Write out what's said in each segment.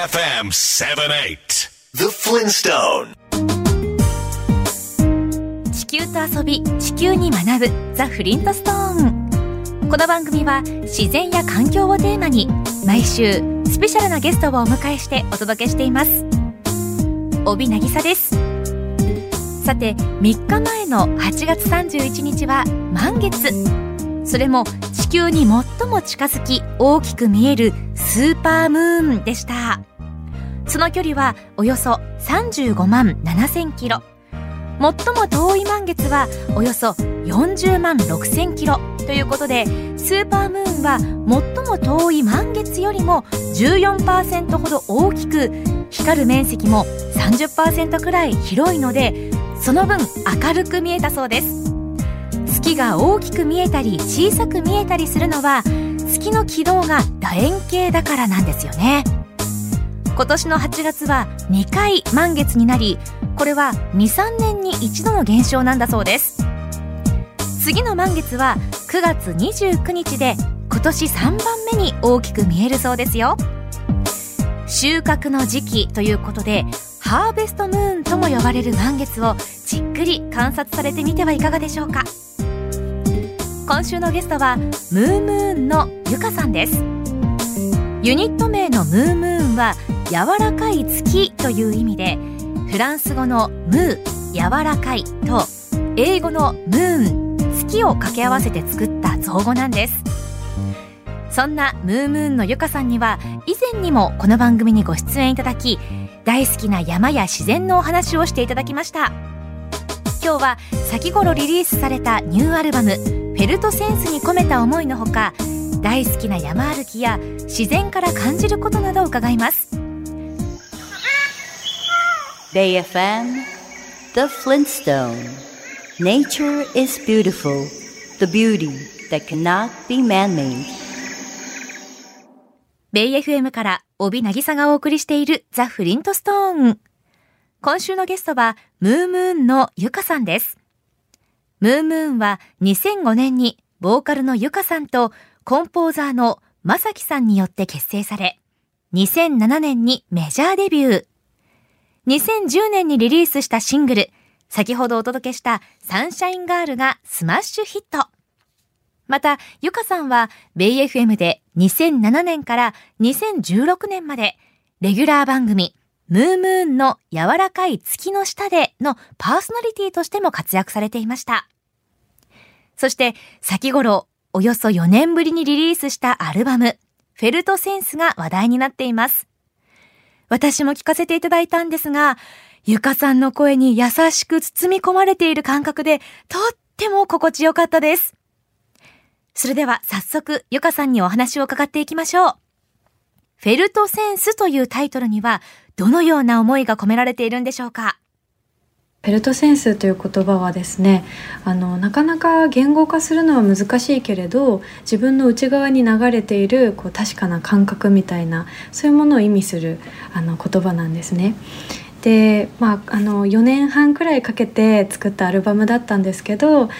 KFM 78 The Flintstone. 地球と遊び地球に学ぶザ・フリントストーン。この番組は自然や環境をテーマに毎週スペシャルなゲストをお迎えしてお届けしています。帯渚です。さて3日前の8月31日は満月。それも地球に最も近づき大きく見えるスーパームーンでしたその距離はおよそ35万7千キロ。最も遠い満月はおよそ40万6000キロ。ということでスーパームーンは最も遠い満月よりも14%ほど大きく光る面積も30%くらい広いのでその分明るく見えたそうです。月が大きく見えたり小さく見えたりするのは月の軌道が楕円形だからなんですよね。今年の8月は2回満月になりこれは23年に一度の現象なんだそうです。次の満月は9月29日で今年3番目に大きく見えるそうですよ。収穫の時期ということでハーベストムーンとも呼ばれる満月をじっくり観察されてみてはいかがでしょうか。今週のゲストはムームーンのゆかさんです。ユニット名のムームーンは柔らかい月という意味でフランス語のムー柔らかいと英語のムーン月を掛け合わせて作った造語なんです。そんなムームーンのゆかさんには以前にもこの番組にご出演いただき大好きな山や自然のお話をしていただきました。今日は先頃リリースされたニューアルバム「フェルトセンス」に込めた思いのほか大好きな山歩きや自然から感じることなどを伺います。BayFM The Flintstone. Nature is beautiful The beauty that cannot be man-made. ベイ FM から帯渚がお送りしているザ・フリントストーン今週のゲストは moumoonの YUKAさんです。 moumoonは2005年にボーカルの YUKAさんとコンポーザーの MASAKIさんによって結成され2007年にメジャーデビュー2010年にリリースしたシングル先ほどお届けした Sunshine Girl がスマッシュヒットまた、 YUKAさんは、 bayfm で2007年から2016年まで、レギュラー番組、ムームーンの柔らかい月の下でのパーソナリティとしても活躍されていました。そして、先頃、およそ4年ぶりにリリースしたアルバム、フェルトセンスが話題になっています。私も聞かせていただいたんですが、ゆかさんの声に優しく包み込まれている感覚で、とっても心地よかったです。それでは早速、ゆかさんにお話を伺っていきましょう。フェルトセンスというタイトルには、どのような思いが込められているんでしょうか？フェルトセンスという言葉はですねあのなかなか言語化するのは難しいけれど自分の内側に流れているこう確かな感覚みたいなそういうものを意味するあの言葉なんですね。でまあ、あの4年半くらいかけて作ったアルバムだったんですけど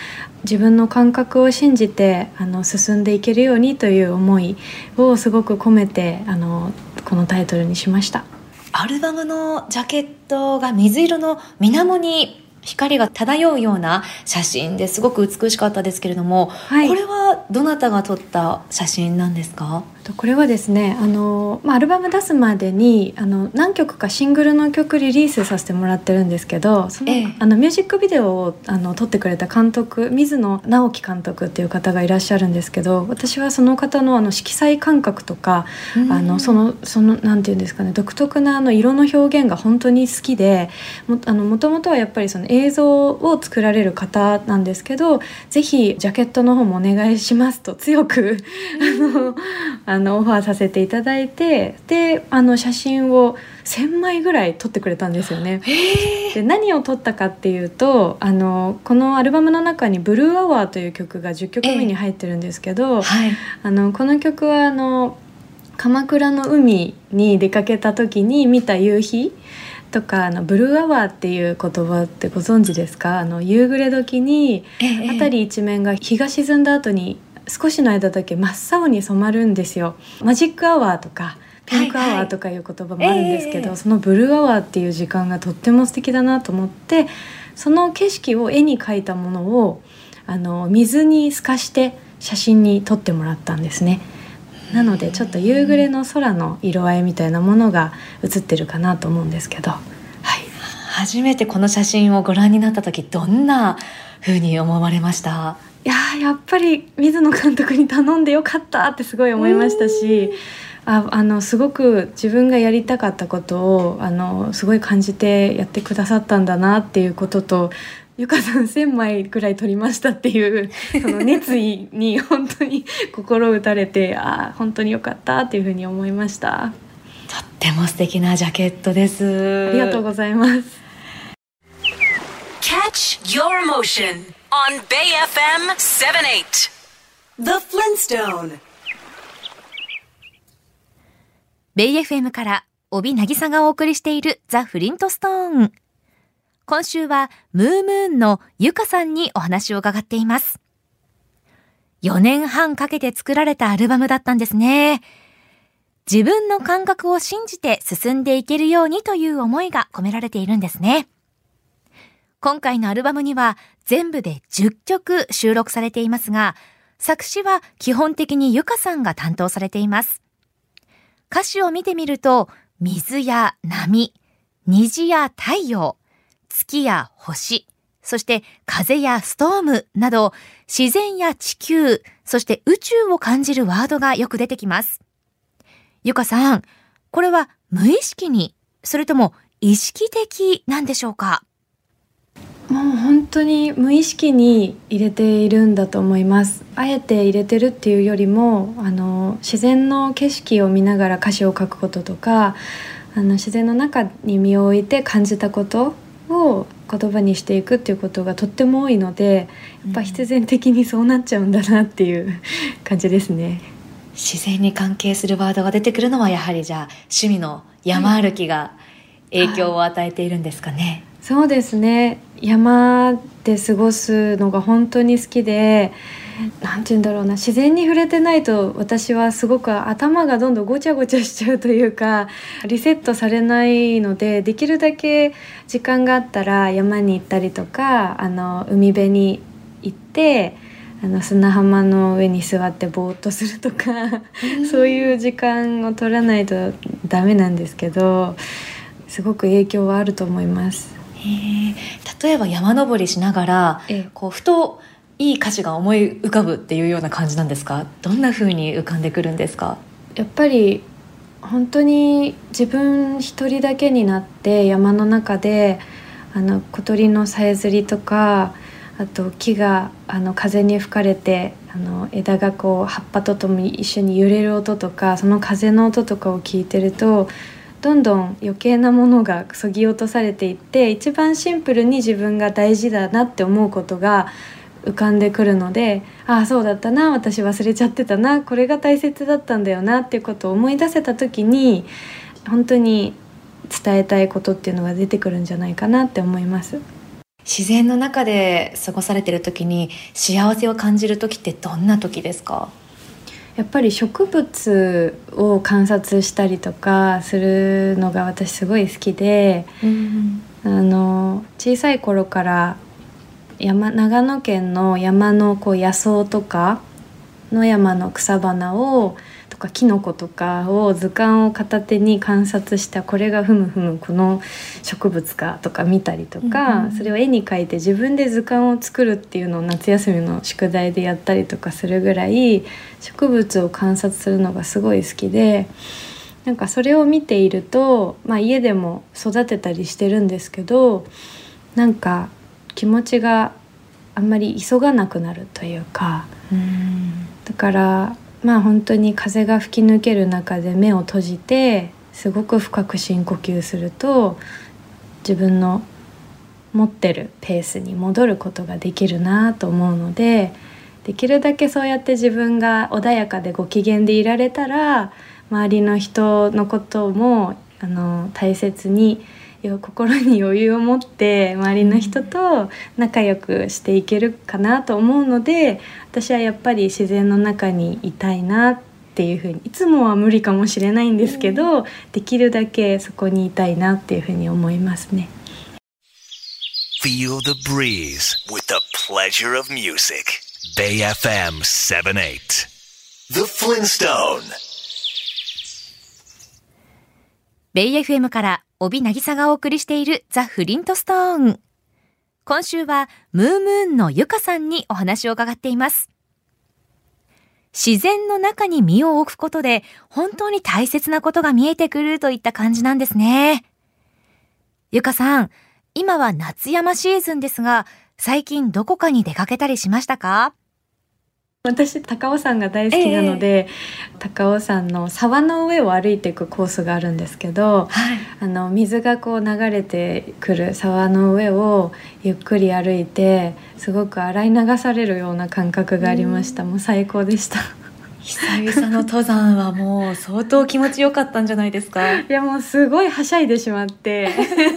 自分の感覚を信じてあの進んでいけるようにという思いをすごく込めてあのこのタイトルにしました。アルバムのジャケットが水色の水面に光が漂うような写真ですごく美しかったですけれども、はい、これはどなたが撮った写真なんですか？これはですねあの、まあ、アルバム出すまでにあの何曲かシングルの曲リリースさせてもらってるんですけどそのええ、あのミュージックビデオをあの撮ってくれた監督水野直樹監督っていう方がいらっしゃるんですけど私はその方のあの色彩感覚とか、あのそのそのなんていうんですかね独特なあの色の表現が本当に好きでもあのもともとはやっぱりその映像を作られる方なんですけどぜひジャケットの方もお願いしますと強くあのあのオファーさせていただいてであの写真を1,000枚ぐらい撮ってくれたんですよね。で何を撮ったかっていうとあのこのアルバムの中に「ブルーアワー」という曲が10曲目に入ってるんですけど、はい、あのこの曲はあの鎌倉の海に出かけた時に見た夕日とかあのブルーアワーっていう言葉ってご存知ですか？あの夕暮れ時に辺り一面が日が沈んだ後に少しの間だけ真っ青に染まるんですよ。マジックアワーとかピンクアワーとかいう言葉もあるんですけど、はいはいそのブルーアワーっていう時間がとっても素敵だなと思ってその景色を絵に描いたものをあの水に透かして写真に撮ってもらったんですね。なのでちょっと夕暮れの空の色合いみたいなものが映ってるかなと思うんですけど、はい、初めてこの写真をご覧になった時どんな風に思われました？いややっぱり水野監督に頼んでよかったってすごい思いましたしああのすごく自分がやりたかったことをあのすごい感じてやってくださったんだなっていうこととゆかさん1,000枚くらい撮りましたっていうその熱意に本当に心打たれて ああ本当によかったっていうふうに思いました。とっても素敵なジャケットです。ありがとうございます。Catch your emotion on Bay FM 78 The Flintstone ベイ FM から帯渚がお送りしているザ・フリントストーン今週はムームーンのゆかさんにお話を伺っています。4年半かけて作られたアルバムだったんですね。自分の感覚を信じて進んでいけるようにという思いが込められているんですね。今回のアルバムには全部で10曲収録されていますが、作詞は基本的にゆかさんが担当されています。歌詞を見てみると、水や波、虹や太陽、月や星、そして風やストームなど自然や地球、そして宇宙を感じるワードがよく出てきます。ゆかさん、これは無意識に、それとも意識的なんでしょうか？もう本当に無意識に入れているんだと思いますあえて入れてるっていうよりもあの自然の景色を見ながら歌詞を書くこととかあの自然の中に身を置いて感じたことを言葉にしていくっていうことがとっても多いのでやっぱ必然的にそうなっちゃうんだなっていう感じですね。自然に関係するワードが出てくるのはやはりじゃあ趣味の山歩きが影響を与えているんですかね。はいそうですね山で過ごすのが本当に好きで何て言うんだろうな自然に触れてないと私はすごく頭がどんどんごちゃごちゃしちゃうというかリセットされないのでできるだけ時間があったら山に行ったりとかあの海辺に行ってあの砂浜の上に座ってぼーっとするとかそういう時間を取らないとダメなんですけどすごく影響はあると思います。例えば山登りしながら、こうふといい歌詞が思い浮かぶっていうような感じなんですか？どんな風に浮かんでくるんですか？やっぱり本当に自分一人だけになって山の中であの小鳥のさえずりとかあと木があの風に吹かれてあの枝がこう葉っぱとともに一緒に揺れる音とかその風の音とかを聞いてるとどんどん余計なものがそぎ落とされていって一番シンプルに自分が大事だなって思うことが浮かんでくるのでああそうだったな私忘れちゃってたなこれが大切だったんだよなっていうことを思い出せた時に本当に伝えたいことっていうのが出てくるんじゃないかなって思います。自然の中で過ごされてる時に幸せを感じる時ってどんな時ですか？やっぱり植物を観察したりとかするのが私すごい好きで、うん、あの小さい頃から山長野県の山のこう野草とか野山の草花をとかキノコとかを図鑑を片手に観察したこれがふむふむこの植物かとか見たりとか、うん、それを絵に描いて自分で図鑑を作るっていうのを夏休みの宿題でやったりとかするぐらい植物を観察するのがすごい好きで。なんかそれを見ていると、まあ、家でも育てたりしてるんですけどなんか気持ちがあんまり急がなくなるというかだからまあ本当に風が吹き抜ける中で目を閉じてすごく深く深呼吸すると自分の持ってるペースに戻ることができるなと思うのでできるだけそうやって自分が穏やかでご機嫌でいられたら周りの人のこともあの大切に心に余裕を持って周りの人と仲良くしていけるかなと思うので私はやっぱり自然の中にいたいなってっていうふうにいつもは無理かもしれないんですけど、できるだけそこにいたいなっていうふうに思いますね。Feel the breeze with the pleasure of music. Bay FM 78. The Flintstone. ベイ FM から帯渚がお送りしているザ・フリントストーン。今週はムームーンのゆかさんにお話を伺っています。自然の中に身を置くことで本当に大切なことが見えてくるといった感じなんですね。ゆかさん、今は夏山シーズンですが、最近どこかに出かけたりしましたか？私高尾山が大好きなので、えー、高尾山の沢の上を歩いていくコースがあるんですけど、はい、あの水がこう流れてくる沢の上をゆっくり歩いてすごく洗い流されるような感覚がありました、うもう最高でした。久々の登山はもう相当気持ちよかったんじゃないですか？いやもうすごいはしゃいでしまって。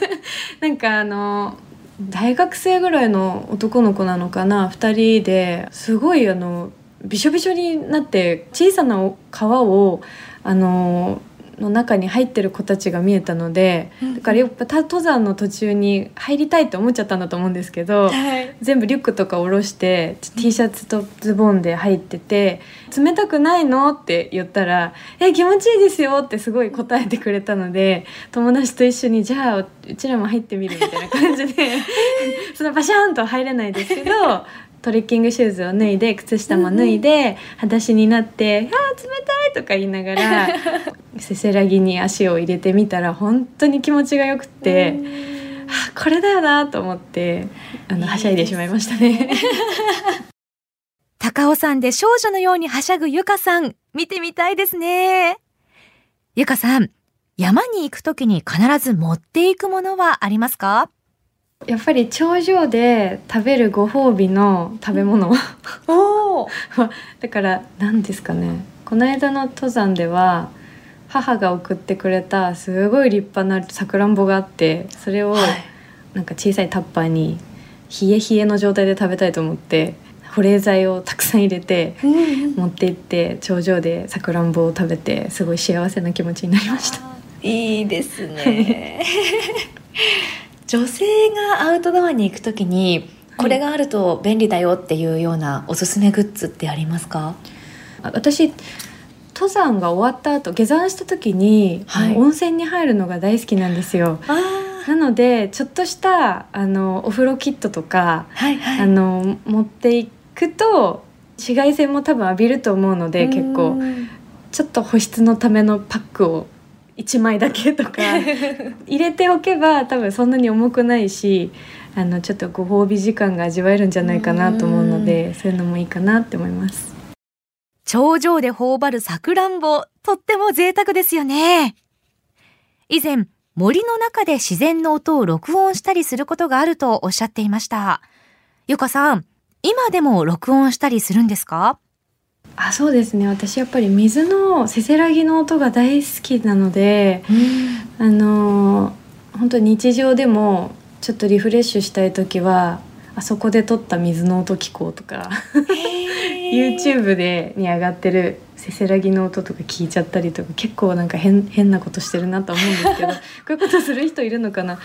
なんかあの大学生ぐらいの男の子なのかな2人ですごいあのびしょびしょになって小さな川をあのの中に入ってる子たちが見えたので、だからやっぱ登山の途中に入りたいって思っちゃったんだと思うんですけど、はい、全部リュックとか下ろして T シャツとズボンで入ってて「冷たくないの?」って言ったら「え気持ちいいですよ」ってすごい答えてくれたので友達と一緒に「じゃあうちらも入ってみる」みたいな感じで そのバシャンと入れないですけどトレッキングシューズを脱いで靴下も脱いで、うん、裸足になって「あ冷たい!」とか言いながら せせらぎに足を入れてみたら本当に気持ちがよくて、あこれだよなと思ってあのはしゃいでしまいましたね。高尾山で少女のようにはしゃぐゆかさん見てみたいですね。ゆかさん山に行くときに必ず持っていくものはありますか？やっぱり頂上で食べるご褒美の食べ物。お だから何ですかね。この間の登山では母が送ってくれたすごい立派なさくらんぼがあってそれをなんか小さいタッパーに冷え冷えの状態で食べたいと思って保冷剤をたくさん入れて持って行って頂上でさくらんぼを食べてすごい幸せな気持ちになりました。いいですね 女性がアウトドアに行くときにこれがあると便利だよっていうようなおすすめグッズってありますか？私登山が終わった後下山した時に、はい、温泉に入るのが大好きなんですよ。なのでちょっとしたあのお風呂キットとか、はいはい、あの持っていくと紫外線も多分浴びると思うので結構。ちょっと保湿のためのパックを1枚だけとか 入れておけば多分そんなに重くないしあのちょっとご褒美時間が味わえるんじゃないかなと思うのでそういうのもいいかなって思います。頂上で頬張るさくらんぼとっても贅沢ですよね。以前森の中で自然の音を録音したりすることがあるとおっしゃっていました。ゆかさん今でも録音したりするんですか？あそうですね。私やっぱり水のせせらぎの音が大好きなので、うん、あの本当日常でもちょっとリフレッシュしたい時はあそこで撮った水の音聞こうとか YouTube でに上がってるせせらぎの音とか聞いちゃったりとか結構なんか変変なことしてるなと思うんですけど こういうことする人いるのかな？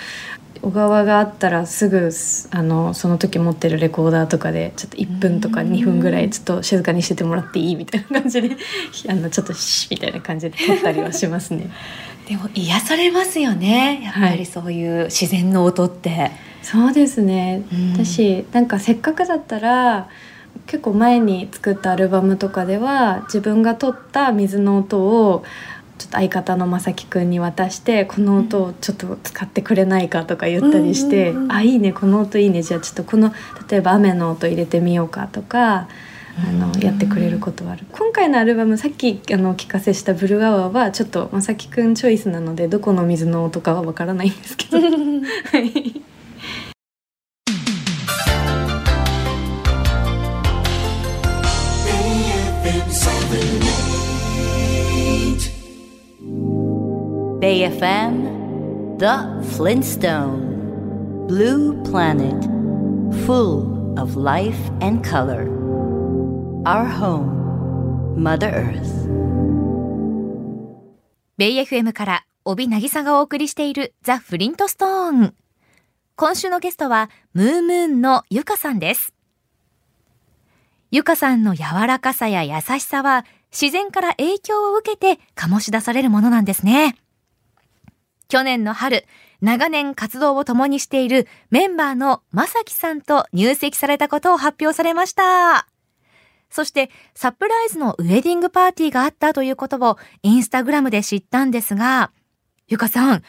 小川があったらすぐあのその時持ってるレコーダーとかでちょっと1分とか2分ぐらいちょっと静かにしててもらっていいみたいな感じで あのちょっとシッみたいな感じで撮ったりはしますね。でも癒されますよね。やっぱりそういう自然の音って。はい、そうですね、私なんかせっかくだったら結構前に作ったアルバムとかでは自分が撮った水の音をちょっと相方のまさきくんに渡してこの音をちょっと使ってくれないかとか言ったりして「うんうんうん、あいいねこの音いいねじゃあちょっとこの例えば雨の音入れてみようか」とか。あのやってくれることはある今回のアルバムさっきあの聞かせした「ブルーアワー」はちょっとまさきくんチョイスなのでどこの水の音かはわからないんですけど。は い「Bay FM The Flintstone Blue Planet Full of life and color Our home Mother Earth ベイ FM から帯渚がお送りしているザ・フリントストーン。今週のゲストはムームーンのゆかさんです。ゆかさんの柔らかさや優しさは自然から影響を受けて醸し出されるものなんですね。去年の春、長年活動を共にしているメンバーのまさきさんと入籍されたことを発表されました。そしてサプライズのウェディングパーティーがあったということをインスタグラムで知ったんですが、ゆかさん、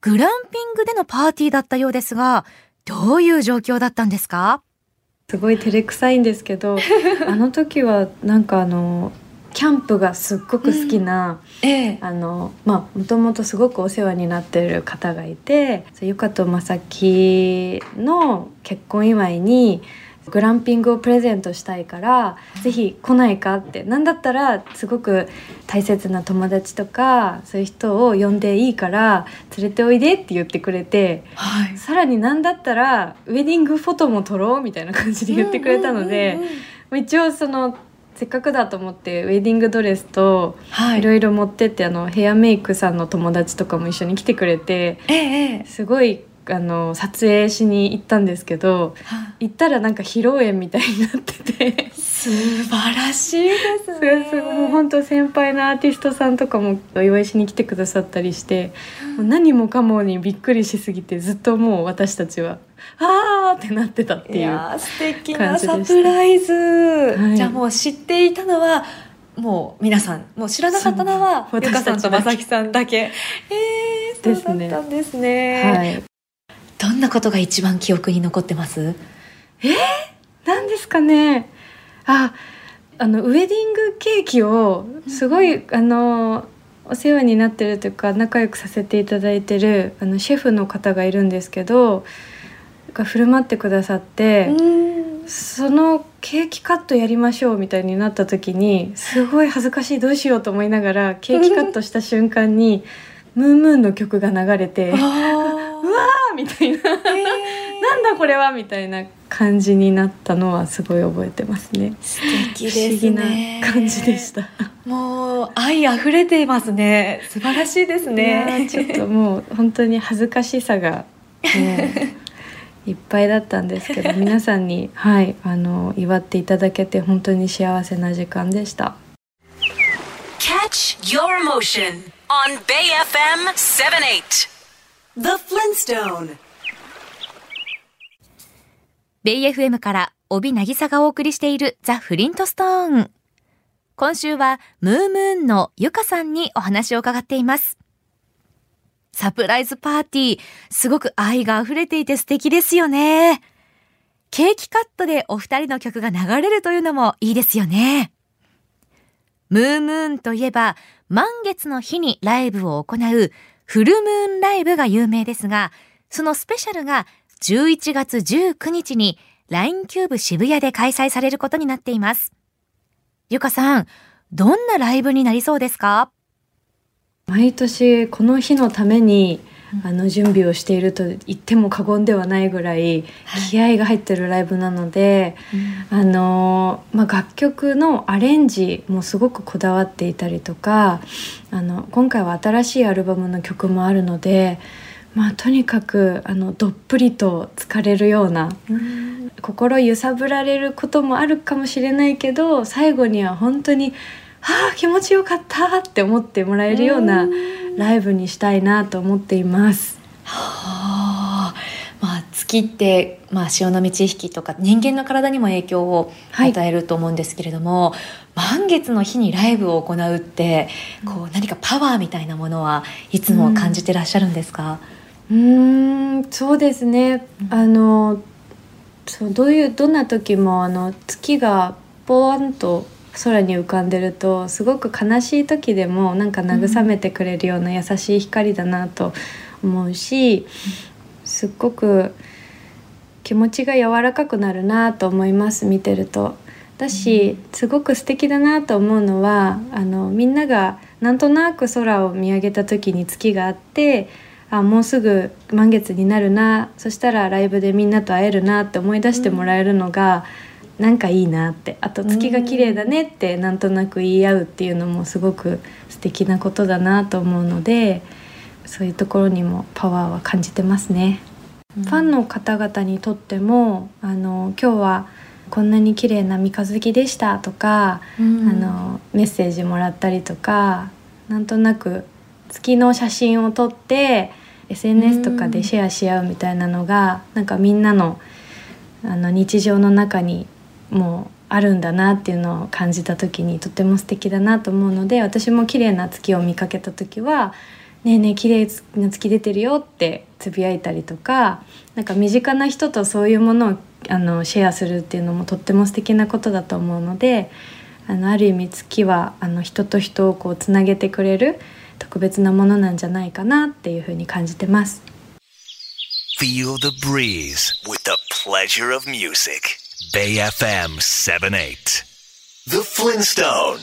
グランピングでのパーティーだったようですが、どういう状況だったんですか？すごい照れくさいんですけど あの時はなんかあのキャンプがすっごく好きな、うん。ええ、あのまあもともとすごくお世話になってる方がいてゆかとまさきの結婚祝いにグランピングをプレゼントしたいからぜひ来ないかって。何だったらすごく大切な友達とかそういう人を呼んでいいから連れておいでって言ってくれて、はい、さらに何だったらウェディングフォトも撮ろうみたいな感じで言ってくれたので、一応そのせっかくだと思ってウェディングドレスとい。ろいろ持ってって、あのヘアメイクさんの友達とかも一緒に来てくれて、ええ、すごいあの撮影しに行ったんですけど、は行ったらなんか披露宴みたいになってて。素晴らしいですね。もう本当先輩のアーティストさんとかもお祝いしに来てくださったりして、もう何もかもにびっくりしすぎてずっともう私たちはあーってなってたっていう素敵なサプライズ、はい、じゃあもう知っていたのはもう皆さん。もう知らなかったのはゆかさんとまさきさんだけ。えー、そうだったんですね、はい、どんなことが一番記憶に残ってます？えー、何ですかね。ああのウェディングケーキをすごい、うん、あのお世話になってるというか仲良くさせていただいてるあのシェフの方がいるんですけどが振る舞ってくださって、そのケーキカットやりましょうみたいになった時にすごい恥ずかしいどうしようと思いながらケーキカットした瞬間にムームーンの曲が流れてうわーみたいな、えー、なんだこれはみたいな感じになったのはすごい覚えてますね。素敵ですね。感じでした。もう愛溢れていますね。素晴らしいですね。ちょっともう本当に恥ずかしさが、ね、いっぱいだったんですけど 皆さんにはいあの祝っていただけて本当に幸せな時間でした Catch your emotion on Bay FM 78 The Flintstone ベイ FM から帯渚がお送りしているザ・フリントストーン。今週はムームーンのゆかさんにお話を伺っています。サプライズパーティー、すごく愛が溢れていて素敵ですよね。ケーキカットでお二人の曲が流れるというのもいいですよね。ムームーンといえば、満月の日にライブを行うフルムーンライブが有名ですが、そのスペシャルが11月19日に LINE キューブ渋谷で開催されることになっています。ゆかさん、どんなライブになりそうですか？毎年この日のためにあの準備をしていると言っても過言ではないぐらい気合が入ってるライブなので、はい、あのまあ、楽曲のアレンジもすごくこだわっていたりとかあの今回は新しいアルバムの曲もあるのでまあ、とにかくあのどっぷりと疲れるような、うん、心揺さぶられることもあるかもしれないけど最後には本当に「ああ気持ちよかった」って思ってもらえるようなライブにしたいなと思っています。はあ。まあ、月って、まあ、潮の満ち引きとか人間の体にも影響を与えると思うんですけれども、はい、満月の日にライブを行うってこう何かパワーみたいなものはいつも感じてらっしゃるんですか、うんうんそうですね、あのそうどういうどんな時もあの月がポワンと空に浮かんでるとすごく悲しい時でもなんか慰めてくれるような優しい光だなと思うし、すっごく気持ちが柔らかくなるなと思います見てると。だしすごく素敵だなと思うのはあのみんながなんとなく空を見上げた時に月があってあもうすぐ満月になるなそしたらライブでみんなと会えるなって思い出してもらえるのが、なんかいいなってあと月が綺麗だねってなんとなく言い合うっていうのもすごく素敵なことだなと思うのでそういうところにもパワーは感じてますね。ファンの方々にとってもあの今日はこんなに綺麗な三日月でしたとか、うん、あのメッセージもらったりとかなんとなく月の写真を撮って SNS とかでシェアし合うみたいなのが、うん、なんかみんなのあの日常の中にもうあるんだなっていうのを感じた時にとても素敵だなと思うので私も綺麗な月を見かけた時は「ねえねえ綺麗な月出てるよ」ってつぶやいたりとかなんか身近な人とそういうものをあのシェアするっていうのもとっても素敵なことだと思うのであのある意味月はあの人と人をこうつなげてくれる特別なものなんじゃないかなっていうふうに感じてます。Feel the breeze with the pleasure of music. Bay FM 78. The Flintstone.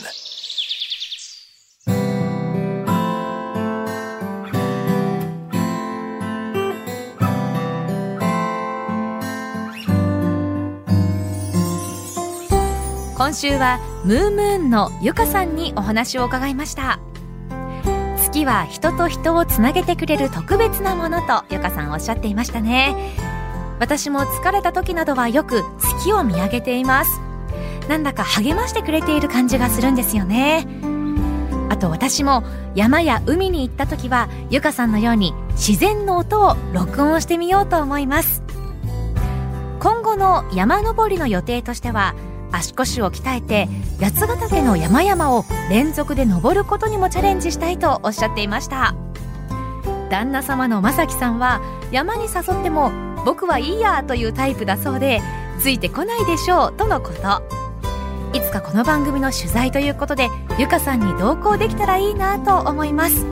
今週はムームーンのゆかさんにお話を伺いました月は人と人をつなげてくれる特別なものとゆかさんおっしゃっていましたね私も疲れた時などはよく月を見上げています。なんだか励ましてくれている感じがするんですよね。あと私も山や海に行った時はゆかさんのように自然の音を録音してみようと思います。今後の山登りの予定としては足腰を鍛えて八ヶ岳の山々を連続で登ることにもチャレンジしたいとおっしゃっていました。旦那様の正樹さんは山に誘っても僕はいいやというタイプだそうでついてこないでしょうとのこと。いつかこの番組の取材ということでゆかさんに同行できたらいいなと思います。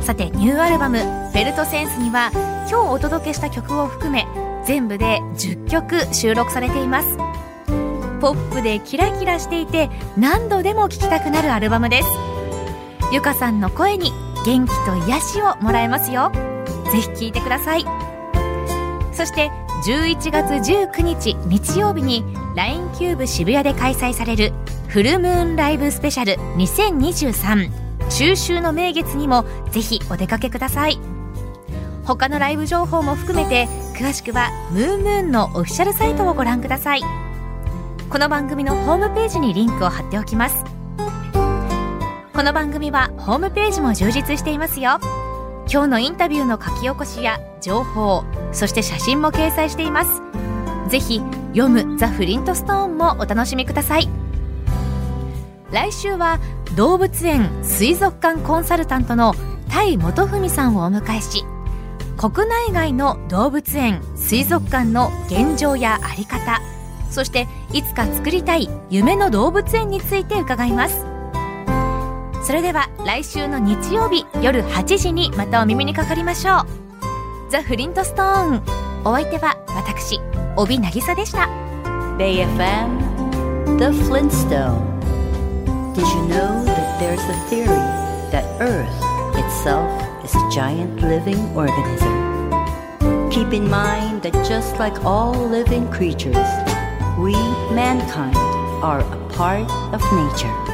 さてニューアルバム「フェルトセンス」には今日お届けした曲を含め全部で10曲収録されています。ポップでキラキラしていて何度でも聴きたくなるアルバムです。ゆかさんの声に元気と癒しをもらえますよ。ぜひ聴いてください。そして11月19日日曜日に LINE キューブ渋谷で開催されるフルムーンライブスペシャル2023中秋の名月にもぜひお出かけください。他のライブ情報も含めて詳しくはムームーンのオフィシャルサイトをご覧ください。この番組のホームページにリンクを貼っておきます。この番組はホームページも充実していますよ。今日のインタビューの書き起こしや情報そして写真も掲載しています。ぜひ読むザ・フリントストーンもお楽しみください。来週は動物園水族館コンサルタントの田井元文さんをお迎えし国内外の動物園水族館の現状や在り方そしていつか作りたい夢の動物園について伺います。それでは来週の日曜日夜8時にまたお耳にかかりましょうザ・フリントストーンお相手は私帯渚でした BayFM The Flintstone Did you know that there's a theory that Earth itself is a giant living organism Keep in mind that just like all living creatures we, mankind, are a part of nature.